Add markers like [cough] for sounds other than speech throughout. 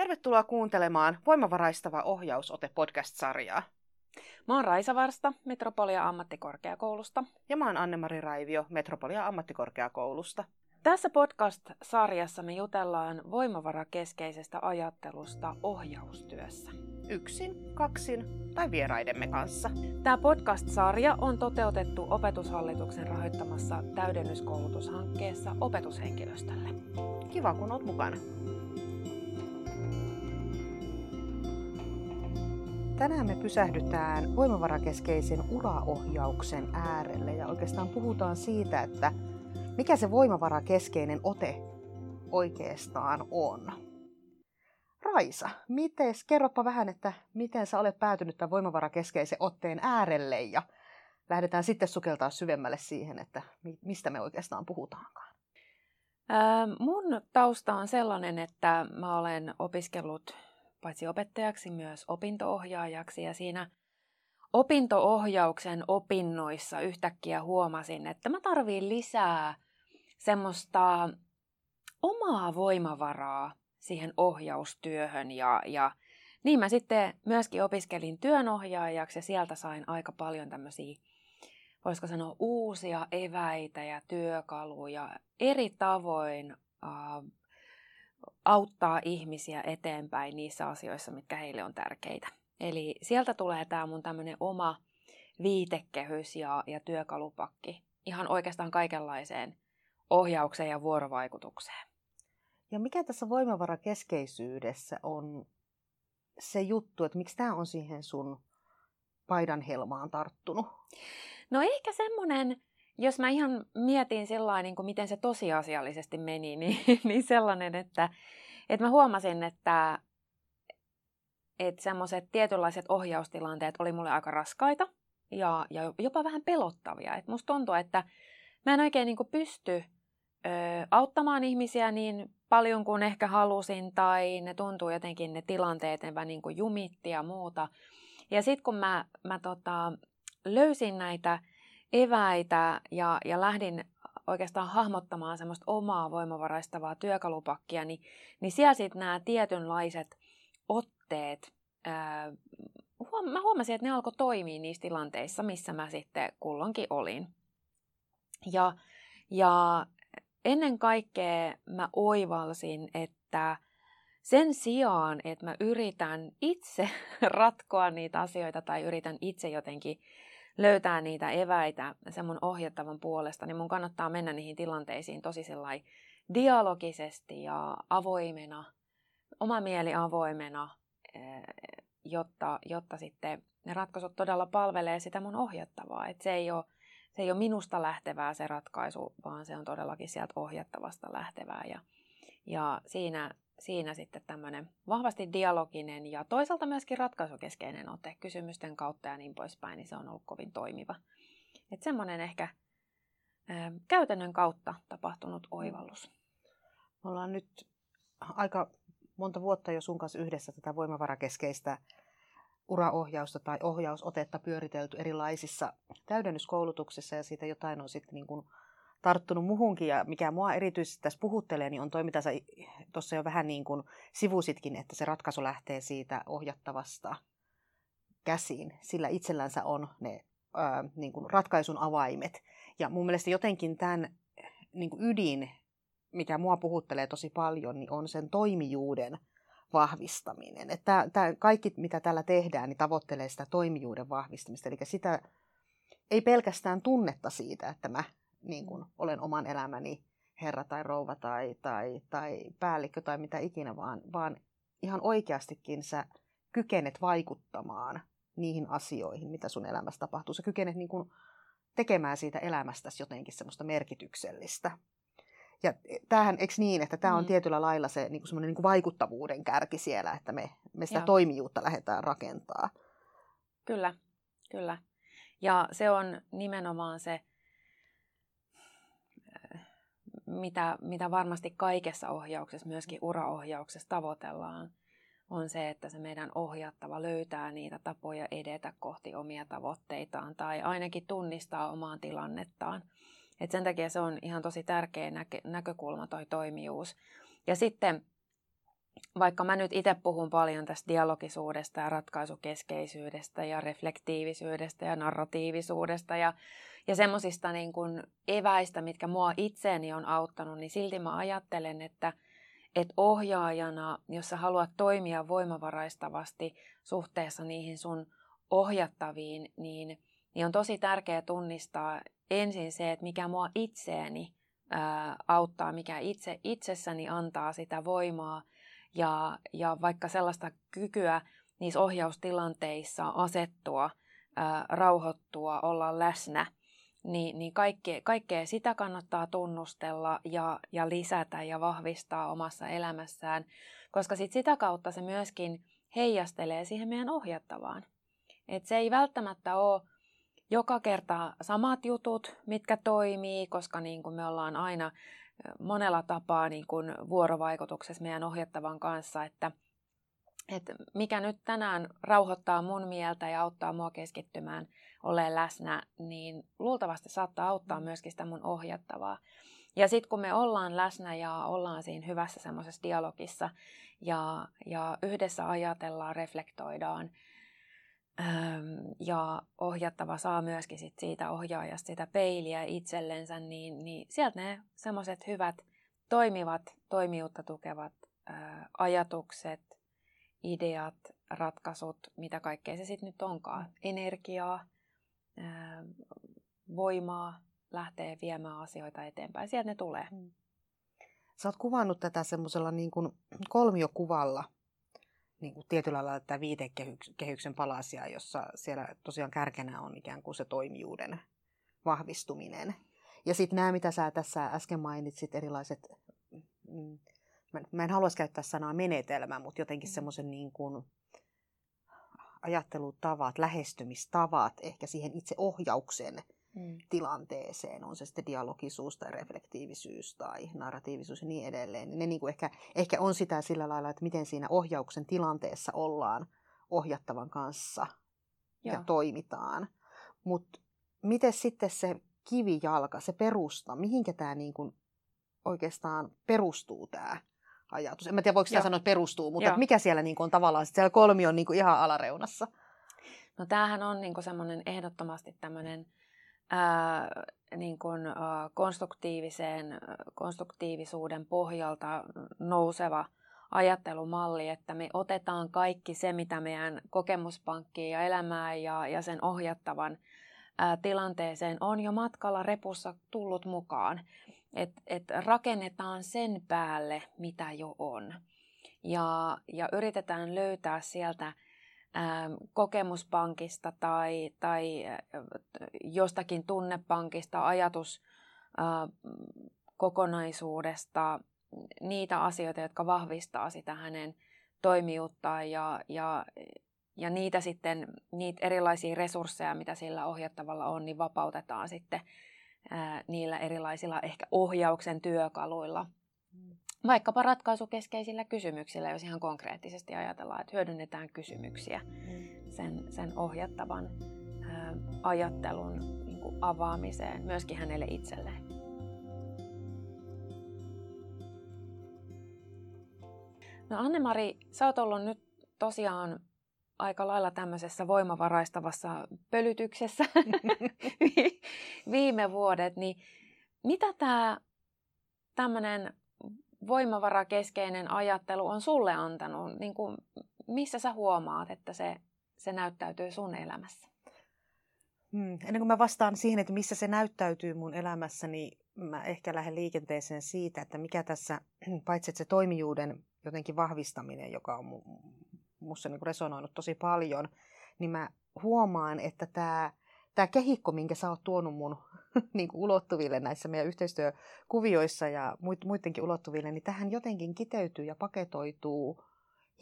Tervetuloa kuuntelemaan Voimavaraistava ohjausote podcast-sarjaa. Mä oon Raisa Varsta Metropolia ammattikorkeakoulusta. Ja mä oon Anne-Mari Raivio Metropolia ammattikorkeakoulusta. Tässä podcast-sarjassa me jutellaan voimavarakeskeisestä ajattelusta ohjaustyössä. Yksin, kaksin tai vieraidemme kanssa. Tämä podcast-sarja on toteutettu Opetushallituksen rahoittamassa täydennyskoulutushankkeessa opetushenkilöstölle. Kiva, kun oot mukana. Tänään me pysähdytään voimavarakeskeisen uraohjauksen äärelle ja oikeastaan puhutaan siitä, että mikä se voimavarakeskeinen ote oikeastaan on. Raisa, mites, kerropa vähän, että miten sä olet päätynyt tämän voimavarakeskeisen otteen äärelle ja lähdetään sitten sukeltaa syvemmälle siihen, että mistä me oikeastaan puhutaankaan. Mun tausta on sellainen, että mä olen opiskellut paitsi opettajaksi myös opintoohjaajaksi. Ja siinä opintoohjauksen opinnoissa yhtäkkiä huomasin, että mä tarviin lisää semmoista omaa voimavaraa siihen ohjaustyöhön. Ja, ja niin mä sitten myöskin opiskelin työnohjaajaksi ja sieltä sain aika paljon tämmöisiä, voisiko sanoa uusia eväitä ja työkaluja eri tavoin äh, auttaa ihmisiä eteenpäin niissä asioissa, mitkä heille on tärkeitä. Eli sieltä tulee tämä mun tämmöinen oma viitekehys ja, ja työkalupakki ihan oikeastaan kaikenlaiseen ohjaukseen ja vuorovaikutukseen. Ja mikä tässä voimavarakeskeisyydessä on se juttu, että miksi tämä on siihen sun paidan helmaan tarttunut? No ehkä semmoinen, jos mä ihan mietin sellainen, niin kuin miten se tosiasiallisesti meni, [laughs] niin, niin sellainen, että, että mä huomasin, että, että semmoiset tietynlaiset ohjaustilanteet oli mulle aika raskaita ja, ja jopa vähän pelottavia. Et musta tuntuu, että mä en oikein niin kuin pysty ö, auttamaan ihmisiä niin paljon kuin ehkä halusin, tai ne tuntuu jotenkin ne tilanteet, ne niin kuin jumitti ja muuta. Ja sitten kun mä, mä tota, löysin näitä eväitä ja, ja lähdin oikeastaan hahmottamaan semmoista omaa voimavaraistavaa työkalupakkia, niin, niin siellä sitten nämä tietynlaiset otteet, ää, huom- mä huomasin, että ne alkoi toimia niissä tilanteissa, missä mä sitten kulloinkin olin. Ja, ja ennen kaikkea mä oivalsin, että sen sijaan, että mä yritän itse [laughs] ratkoa niitä asioita tai yritän itse jotenkin löytää niitä eväitä sen mun ohjattavan puolesta, niin mun kannattaa mennä niihin tilanteisiin tosi dialogisesti ja avoimena, oma mieli avoimena, eh, jotta, jotta sitten ne ratkaisut todella palvelee sitä mun ohjattavaa. Et se, ei ole, se ei ole minusta lähtevää se ratkaisu, vaan se on todellakin sieltä ohjattavasta lähtevää. Ja, ja siinä siinä sitten tämmöinen vahvasti dialoginen ja toisaalta myöskin ratkaisukeskeinen ote kysymysten kautta ja niin poispäin, niin se on ollut kovin toimiva. Että semmoinen ehkä ä, käytännön kautta tapahtunut oivallus. Me ollaan nyt aika monta vuotta jo sun kanssa yhdessä tätä voimavarakeskeistä uraohjausta tai ohjausotetta pyöritelty erilaisissa täydennyskoulutuksissa ja siitä jotain on sitten niin kuin tarttunut muhunkin ja mikä mua erityisesti tässä puhuttelee, niin on toi, mitä sä tuossa jo vähän niin kuin sivusitkin, että se ratkaisu lähtee siitä ohjattavasta käsiin. Sillä itsellänsä on ne ää, niin kuin ratkaisun avaimet. Ja mun mielestä jotenkin tämän niin kuin ydin, mikä mua puhuttelee tosi paljon, niin on sen toimijuuden vahvistaminen. Että tämä, kaikki, mitä täällä tehdään, niin tavoittelee sitä toimijuuden vahvistamista. Eli sitä ei pelkästään tunnetta siitä, että mä niin kuin olen oman elämäni herra tai rouva tai, tai, tai päällikkö tai mitä ikinä, vaan, vaan ihan oikeastikin sä kykenet vaikuttamaan niihin asioihin, mitä sun elämässä tapahtuu. Sä kykenet niin kuin tekemään siitä elämästäsi jotenkin semmoista merkityksellistä. Ja tämähän, eikö niin, että tämä on mm. tietyllä lailla se niin kuin niin kuin vaikuttavuuden kärki siellä, että me, me sitä Joo. toimijuutta lähdetään rakentaa. Kyllä, kyllä. Ja se on nimenomaan se mitä, mitä varmasti kaikessa ohjauksessa, myöskin uraohjauksessa tavoitellaan, on se, että se meidän ohjattava löytää niitä tapoja edetä kohti omia tavoitteitaan tai ainakin tunnistaa omaa tilannettaan. Et sen takia se on ihan tosi tärkeä näkö, näkökulma toi toimijuus. Ja sitten vaikka mä nyt itse puhun paljon tästä dialogisuudesta ja ratkaisukeskeisyydestä ja reflektiivisyydestä ja narratiivisuudesta ja, ja semmoisista niin kuin eväistä, mitkä mua itseeni on auttanut, niin silti mä ajattelen, että, että ohjaajana, jos sä haluat toimia voimavaraistavasti suhteessa niihin sun ohjattaviin, niin, niin on tosi tärkeää tunnistaa ensin se, että mikä mua itseeni ää, auttaa, mikä itse itsessäni antaa sitä voimaa ja, ja vaikka sellaista kykyä niissä ohjaustilanteissa asettua, ää, rauhoittua, olla läsnä, niin, niin kaikkea, kaikkea sitä kannattaa tunnustella ja, ja lisätä ja vahvistaa omassa elämässään, koska sit sitä kautta se myöskin heijastelee siihen meidän ohjattavaan. Et se ei välttämättä ole joka kerta samat jutut, mitkä toimii, koska niin kuin me ollaan aina monella tapaa niin kuin vuorovaikutuksessa meidän ohjattavan kanssa, että, että mikä nyt tänään rauhoittaa mun mieltä ja auttaa mua keskittymään olemaan läsnä, niin luultavasti saattaa auttaa mm. myöskin sitä mun ohjattavaa. Ja sitten kun me ollaan läsnä ja ollaan siinä hyvässä semmoisessa dialogissa ja, ja yhdessä ajatellaan, reflektoidaan, ja ohjattava saa myöskin sit siitä ohjaajasta sitä peiliä itsellensä, niin, niin sieltä ne semmoiset hyvät toimivat, toimijuutta tukevat ää, ajatukset, ideat, ratkaisut, mitä kaikkea se sitten nyt onkaan, energiaa, ää, voimaa lähtee viemään asioita eteenpäin. Sieltä ne tulee. Mm. Sä oot kuvannut tätä semmoisella niin kuin kolmiokuvalla – niin kuin tietyllä lailla tätä viitekehyksen palasia, jossa siellä tosiaan kärkenä on ikään kuin se toimijuuden vahvistuminen. Ja sitten nämä, mitä sä tässä äsken mainitsit, erilaiset, mm, mä en haluaisi käyttää sanaa menetelmä, mutta jotenkin mm. semmoisen niin kuin ajattelutavat, lähestymistavat ehkä siihen itse ohjauksen mm. tilanteeseen, on se sitten dialogisuus tai reflektiivisyys tai narratiivisuus ja niin edelleen. Niin ne niin kuin ehkä, ehkä on sitä sillä lailla, että miten siinä ohjauksen tilanteessa ollaan ohjattavan kanssa Joo. ja toimitaan. Mutta miten sitten se kivijalka, se perusta, mihinkä tämä niin kuin oikeastaan perustuu tämä ajatus? En mä tiedä, voiko sitä sanoa, että perustuu, mutta mikä siellä niin kuin on tavallaan, siellä kolmi on niin kuin ihan alareunassa? No tämähän on niin semmoinen ehdottomasti tämmöinen ää, niin kuin, ää, konstruktiivisen, konstruktiivisuuden pohjalta nouseva ajattelumalli, että me otetaan kaikki se, mitä meidän kokemuspankkiin ja elämään ja, ja sen ohjattavan ää, tilanteeseen on jo matkalla repussa tullut mukaan. Et, et rakennetaan sen päälle, mitä jo on. Ja, ja yritetään löytää sieltä kokemuspankista tai, tai äh, jostakin tunnepankista, ajatuskokonaisuudesta äh, niitä asioita, jotka vahvistaa sitä hänen toimijuuttaan ja, ja, ja niitä sitten, niitä erilaisia resursseja, mitä sillä ohjattavalla on, niin vapautetaan sitten äh, niillä erilaisilla ehkä ohjauksen työkaluilla – vaikkapa ratkaisukeskeisillä kysymyksillä, jos ihan konkreettisesti ajatellaan, että hyödynnetään kysymyksiä sen, sen ohjattavan ää, ajattelun niin kuin avaamiseen myöskin hänelle itselleen. No Anne-Mari, sä oot ollut nyt tosiaan aika lailla tämmöisessä voimavaraistavassa pölytyksessä [laughs] [laughs] viime vuodet, niin mitä tämä tämmöinen voimavarakeskeinen ajattelu on sulle antanut? Niin kuin, missä sä huomaat, että se, se näyttäytyy sun elämässä? Hmm. Ennen kuin mä vastaan siihen, että missä se näyttäytyy mun elämässä, niin mä ehkä lähden liikenteeseen siitä, että mikä tässä, [clears throat] paitsi että se toimijuuden jotenkin vahvistaminen, joka on musta niin resonoinut tosi paljon, niin mä huomaan, että tämä, tämä kehikko, minkä sä oot tuonut mun [laughs] niin kuin ulottuville näissä meidän yhteistyökuvioissa ja muidenkin ulottuville, niin tähän jotenkin kiteytyy ja paketoituu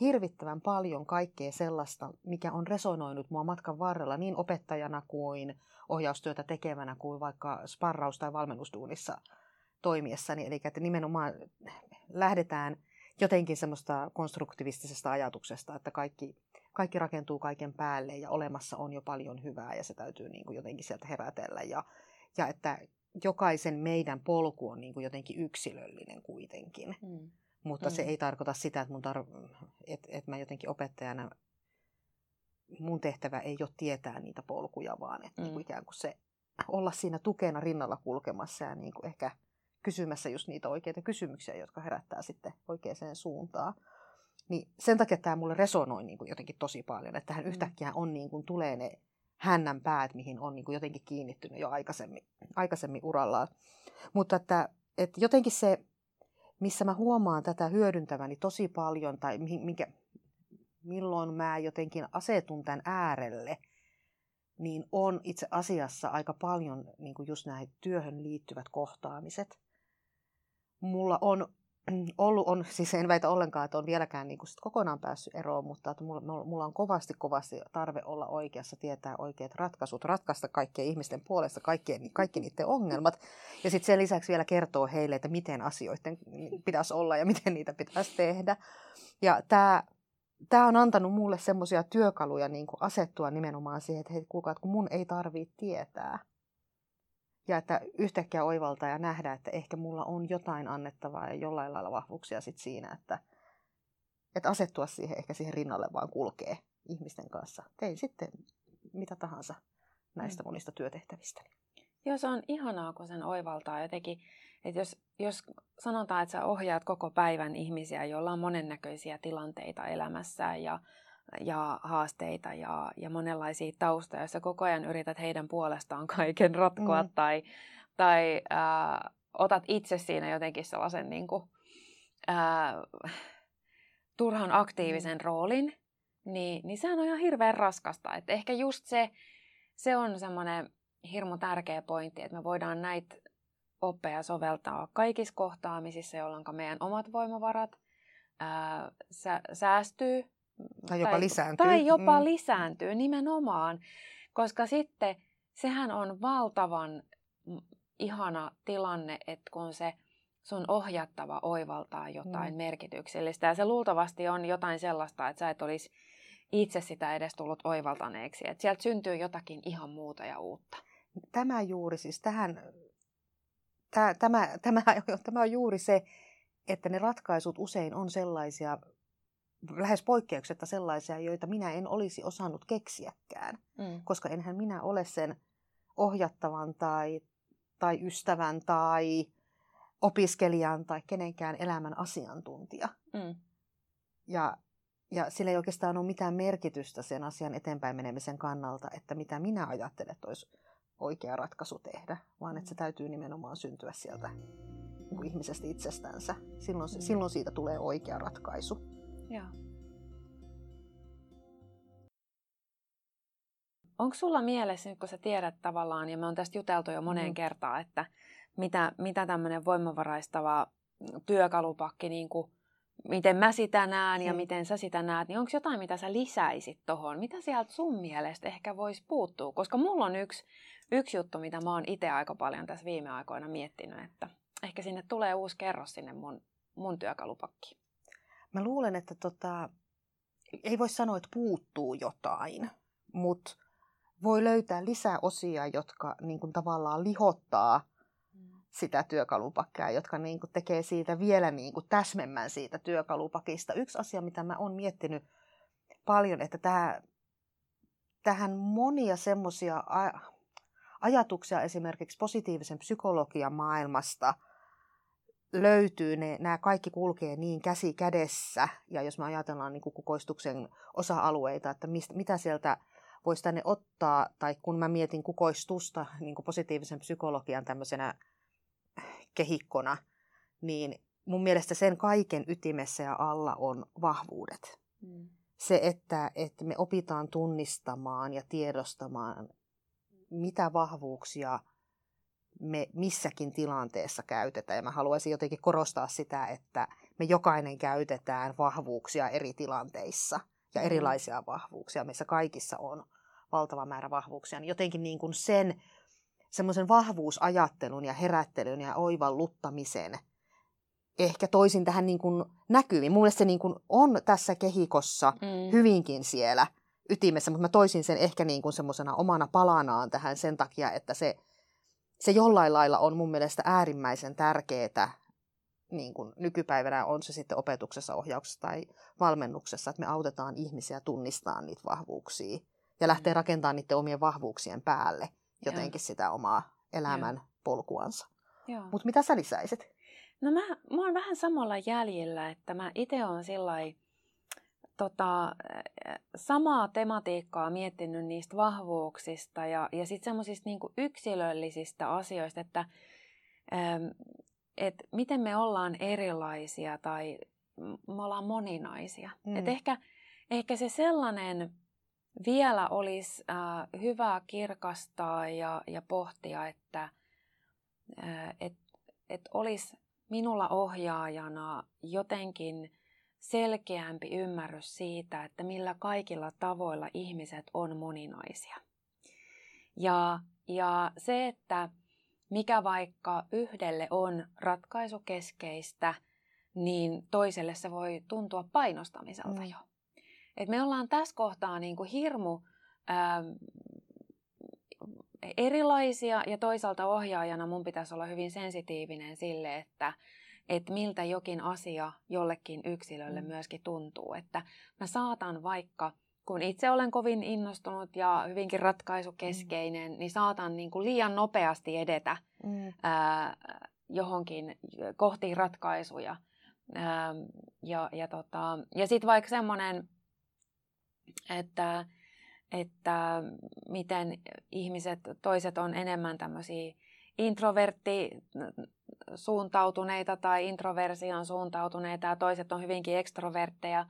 hirvittävän paljon kaikkea sellaista, mikä on resonoinut mua matkan varrella niin opettajana kuin ohjaustyötä tekevänä kuin vaikka sparraus- tai valmennustuunissa toimiessani. Eli että nimenomaan lähdetään jotenkin semmoista konstruktivistisesta ajatuksesta, että kaikki, kaikki rakentuu kaiken päälle ja olemassa on jo paljon hyvää ja se täytyy niin kuin jotenkin sieltä herätellä. Ja ja että jokaisen meidän polku on niin kuin jotenkin yksilöllinen kuitenkin. Mm. Mutta mm. se ei tarkoita sitä, että, mun tar- että, että mä jotenkin opettajana, mun tehtävä ei ole tietää niitä polkuja, vaan että niin mm. niin ikään kuin se olla siinä tukena rinnalla kulkemassa ja niin kuin ehkä kysymässä just niitä oikeita kysymyksiä, jotka herättää sitten oikeaan suuntaan. Niin sen takia tämä mulle resonoi niin kuin jotenkin tosi paljon, että hän mm. yhtäkkiä on niin kuin, tulee ne hännän päät, mihin on niin kuin jotenkin kiinnittynyt jo aikaisemmin, aikaisemmin urallaan. Mutta että, että jotenkin se, missä mä huomaan tätä hyödyntäväni tosi paljon, tai minkä, milloin mä jotenkin asetun tämän äärelle, niin on itse asiassa aika paljon niin kuin just näitä työhön liittyvät kohtaamiset. Mulla on ollut, on, siis en väitä ollenkaan, että on vieläkään niin kuin sit kokonaan päässyt eroon, mutta että mulla, mulla on kovasti, kovasti tarve olla oikeassa, tietää oikeat ratkaisut, ratkaista kaikkien ihmisten puolesta kaikkien, kaikki niiden ongelmat. Ja sitten sen lisäksi vielä kertoo heille, että miten asioiden pitäisi olla ja miten niitä pitäisi tehdä. Ja tämä tämä on antanut mulle semmoisia työkaluja niin kuin asettua nimenomaan siihen, että hei, kuulkaa, kun mun ei tarvitse tietää. Ja että yhtäkkiä oivaltaa ja nähdä, että ehkä mulla on jotain annettavaa ja jollain lailla vahvuuksia sit siinä, että, että asettua siihen ehkä siihen rinnalle vaan kulkee ihmisten kanssa. Tein sitten mitä tahansa näistä mm. monista työtehtävistä. Joo, se on ihanaa, kun sen oivaltaa jotenkin että jos, jos sanotaan, että sä ohjaat koko päivän ihmisiä, joilla on monennäköisiä tilanteita elämässään ja, ja haasteita ja, ja monenlaisia taustoja, jos sä koko ajan yrität heidän puolestaan [laughs] kaiken ratkoa mm. tai, tai äh, otat itse siinä jotenkin sellaisen niin kuin, äh, turhan aktiivisen mm. roolin, niin, niin sehän on ihan hirveän raskasta. Et ehkä just se, se on semmoinen hirmu tärkeä pointti, että me voidaan näitä oppeja soveltaa kaikissa kohtaamisissa, jolloin meidän omat voimavarat ää, sä, säästyy. Tai jopa tai, lisääntyy. Tai jopa mm. lisääntyy nimenomaan, koska sitten sehän on valtavan ihana tilanne, että kun se sun ohjattava oivaltaa jotain mm. merkityksellistä. Ja se luultavasti on jotain sellaista, että sä et olisi itse sitä edes tullut oivaltaneeksi. Että sieltä syntyy jotakin ihan muuta ja uutta. Tämä juuri siis tähän tämä, tämä, tämä, [laughs] tämä on juuri se, että ne ratkaisut usein on sellaisia, lähes poikkeuksetta sellaisia, joita minä en olisi osannut keksiäkään, mm. koska enhän minä ole sen ohjattavan tai, tai ystävän tai opiskelijan tai kenenkään elämän asiantuntija. Mm. Ja, ja sillä ei oikeastaan ole mitään merkitystä sen asian eteenpäin menemisen kannalta, että mitä minä ajattelen, että olisi oikea ratkaisu tehdä, vaan että se mm. täytyy nimenomaan syntyä sieltä niin ihmisestä itsestänsä. Silloin, mm. silloin siitä tulee oikea ratkaisu. Joo. Onko sulla mielessä, nyt kun sä tiedät tavallaan, ja me on tästä juteltu jo moneen mm. kertaan, että mitä, mitä tämmöinen voimavaraistava työkalupakki niin kuin miten mä sitä näen ja mm. miten sä sitä näet, niin onko jotain, mitä sä lisäisit tohon? Mitä sieltä sun mielestä ehkä voisi puuttua? Koska mulla on yksi, yksi juttu, mitä mä oon itse aika paljon tässä viime aikoina miettinyt, että ehkä sinne tulee uusi kerros sinne mun, mun työkalupakkiin. Mä luulen, että tota, ei voi sanoa, että puuttuu jotain, mutta voi löytää lisää osia, jotka niin kuin tavallaan lihottaa – sitä työkalupakkia, jotka niin kuin tekee siitä vielä niin kuin täsmemmän siitä työkalupakista. Yksi asia, mitä mä oon miettinyt paljon, että tämä, tähän monia semmoisia ajatuksia esimerkiksi positiivisen psykologian maailmasta löytyy, ne, nämä kaikki kulkee niin käsi kädessä, ja jos me ajatellaan niin kukoistuksen osa-alueita, että mistä, mitä sieltä voisi tänne ottaa, tai kun mä mietin kukoistusta niin positiivisen psykologian tämmöisenä kehikkona, niin mun mielestä sen kaiken ytimessä ja alla on vahvuudet. Mm. Se, että, että me opitaan tunnistamaan ja tiedostamaan, mitä vahvuuksia me missäkin tilanteessa käytetään. Ja mä haluaisin jotenkin korostaa sitä, että me jokainen käytetään vahvuuksia eri tilanteissa ja erilaisia vahvuuksia. Meissä kaikissa on valtava määrä vahvuuksia. Niin jotenkin niin kuin sen semmoisen vahvuusajattelun ja herättelyn ja oivalluttamisen ehkä toisin tähän niin kuin näkyviin. Mun mielestä se niin kuin on tässä kehikossa mm. hyvinkin siellä ytimessä, mutta mä toisin sen ehkä niin kuin semmoisena omana palanaan tähän sen takia, että se, se jollain lailla on mun mielestä äärimmäisen tärkeää niin kuin nykypäivänä on se sitten opetuksessa, ohjauksessa tai valmennuksessa, että me autetaan ihmisiä tunnistamaan niitä vahvuuksia ja lähtee mm. rakentamaan niiden omien vahvuuksien päälle jotenkin Joo. sitä omaa elämän Joo. polkuansa. Mutta mitä sä lisäisit? No mä, mä oon vähän samalla jäljellä, että mä itse oon sillai, tota, samaa tematiikkaa miettinyt niistä vahvuuksista ja, ja sitten semmoisista niinku yksilöllisistä asioista, että ähm, et miten me ollaan erilaisia tai me ollaan moninaisia. Mm. Et ehkä, ehkä se sellainen vielä olisi äh, hyvä kirkastaa ja, ja pohtia, että äh, et, et olisi minulla ohjaajana jotenkin selkeämpi ymmärrys siitä, että millä kaikilla tavoilla ihmiset on moninaisia. Ja, ja se, että mikä vaikka yhdelle on ratkaisukeskeistä, niin toiselle se voi tuntua painostamiselta mm. jo. Et me ollaan tässä kohtaa niin kuin hirmu ää, erilaisia ja toisaalta ohjaajana mun pitäisi olla hyvin sensitiivinen sille, että että miltä jokin asia jollekin yksilölle mm. myöskin tuntuu. Että mä saatan vaikka, kun itse olen kovin innostunut ja hyvinkin ratkaisukeskeinen, mm. niin saatan niin kuin liian nopeasti edetä mm. ää, johonkin kohti ratkaisuja. Ää, ja ja, tota, ja sitten vaikka semmoinen, että että miten ihmiset, toiset on enemmän tämmöisiä introvertti suuntautuneita tai introversion suuntautuneita ja toiset on hyvinkin ekstrovertteja.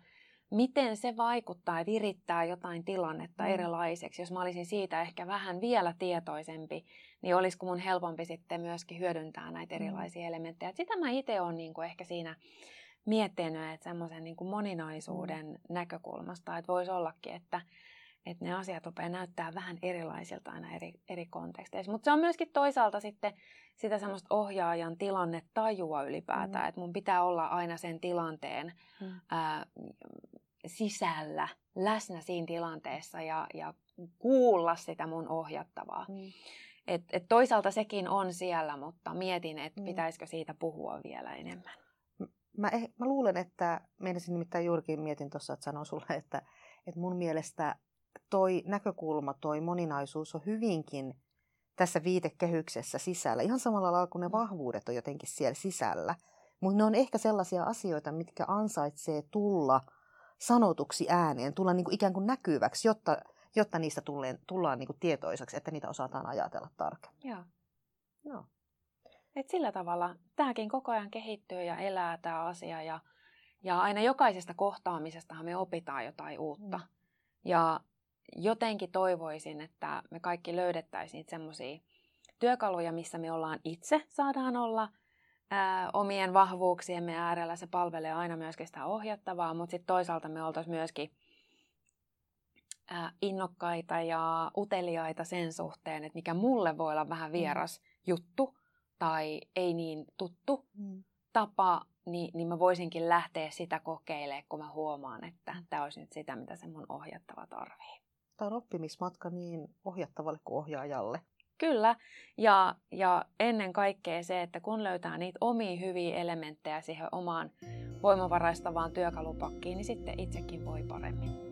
Miten se vaikuttaa ja virittää jotain tilannetta mm. erilaiseksi? Jos mä olisin siitä ehkä vähän vielä tietoisempi, niin olisiko mun helpompi sitten myöskin hyödyntää näitä mm. erilaisia mm. elementtejä. Et sitä mä itse olen niin ehkä siinä miettinyt, että semmoisen niin moninaisuuden mm. näkökulmasta, että voisi ollakin, että että ne asiat rupeaa näyttää vähän erilaisilta aina eri, eri konteksteissa. Mutta se on myöskin toisaalta sitten sitä semmoista ohjaajan tilannetajua ylipäätään, mm. että mun pitää olla aina sen tilanteen mm. ää, sisällä, läsnä siinä tilanteessa ja, ja kuulla sitä mun ohjattavaa. Mm. Et, et toisaalta sekin on siellä, mutta mietin, että mm. pitäisikö siitä puhua vielä enemmän. Mä, eh, mä luulen, että meinasin nimittäin juurikin mietin tuossa, että sanon sulle, että, että mun mielestä toi näkökulma, toi moninaisuus on hyvinkin tässä viitekehyksessä sisällä. Ihan samalla lailla kuin ne mm. vahvuudet on jotenkin siellä sisällä. Mutta ne on ehkä sellaisia asioita, mitkä ansaitsee tulla sanotuksi ääneen, tulla niin kuin ikään kuin näkyväksi, jotta, jotta niistä tulleen, tullaan niin kuin tietoiseksi, että niitä osataan ajatella tarkemmin. Joo. Joo. Et sillä tavalla tämäkin koko ajan kehittyy ja elää tämä asia ja, ja aina jokaisesta kohtaamisestahan me opitaan jotain uutta. Mm. Ja jotenkin toivoisin, että me kaikki löydettäisiin semmoisia työkaluja, missä me ollaan itse, saadaan olla ää, omien vahvuuksiemme äärellä. Se palvelee aina myöskin sitä ohjattavaa, mutta sitten toisaalta me oltaisiin myöskin ää, innokkaita ja uteliaita sen suhteen, että mikä mulle voi olla vähän mm. vieras mm. juttu tai ei niin tuttu mm. tapa, niin, niin mä voisinkin lähteä sitä kokeilemaan, kun mä huomaan, että tämä olisi nyt sitä, mitä se mun ohjattava tarvii tämä on oppimismatka niin ohjattavalle kuin ohjaajalle. Kyllä, ja, ja ennen kaikkea se, että kun löytää niitä omia hyviä elementtejä siihen omaan voimavaraistavaan työkalupakkiin, niin sitten itsekin voi paremmin.